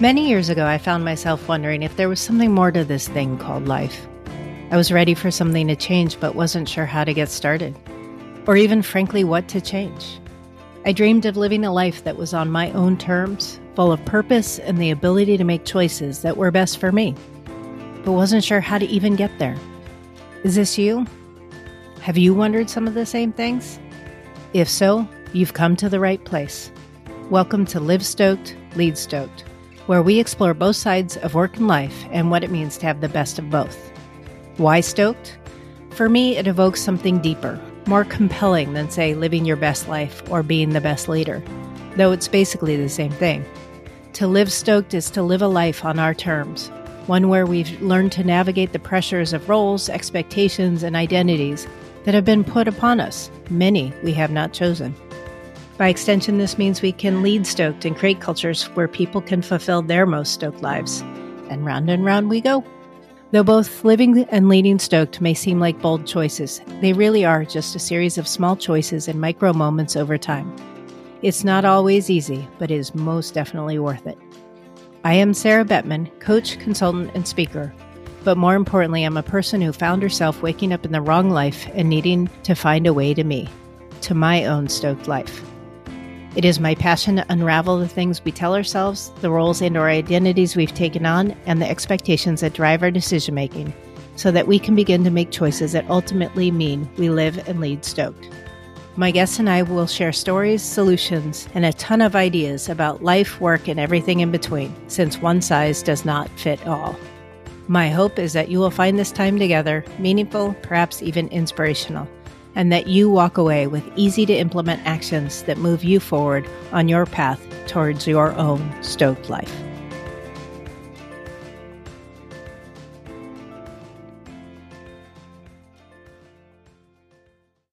Many years ago, I found myself wondering if there was something more to this thing called life. I was ready for something to change, but wasn't sure how to get started, or even, frankly, what to change. I dreamed of living a life that was on my own terms, full of purpose and the ability to make choices that were best for me, but wasn't sure how to even get there. Is this you? Have you wondered some of the same things? If so, you've come to the right place. Welcome to Live Stoked, Lead Stoked where we explore both sides of work and life and what it means to have the best of both. Why stoked? For me, it evokes something deeper, more compelling than, say, living your best life or being the best leader, though it's basically the same thing. To live stoked is to live a life on our terms, one where we've learned to navigate the pressures of roles, expectations, and identities that have been put upon us, many we have not chosen. By extension, this means we can lead stoked and create cultures where people can fulfill their most stoked lives. And round and round we go. Though both living and leading stoked may seem like bold choices, they really are just a series of small choices and micro moments over time. It's not always easy, but it is most definitely worth it. I am Sarah Bettman, coach, consultant, and speaker. But more importantly, I'm a person who found herself waking up in the wrong life and needing to find a way to me, to my own stoked life. It is my passion to unravel the things we tell ourselves, the roles and or identities we've taken on, and the expectations that drive our decision making, so that we can begin to make choices that ultimately mean we live and lead stoked. My guests and I will share stories, solutions, and a ton of ideas about life, work, and everything in between, since one size does not fit all. My hope is that you will find this time together meaningful, perhaps even inspirational and that you walk away with easy to implement actions that move you forward on your path towards your own stoked life.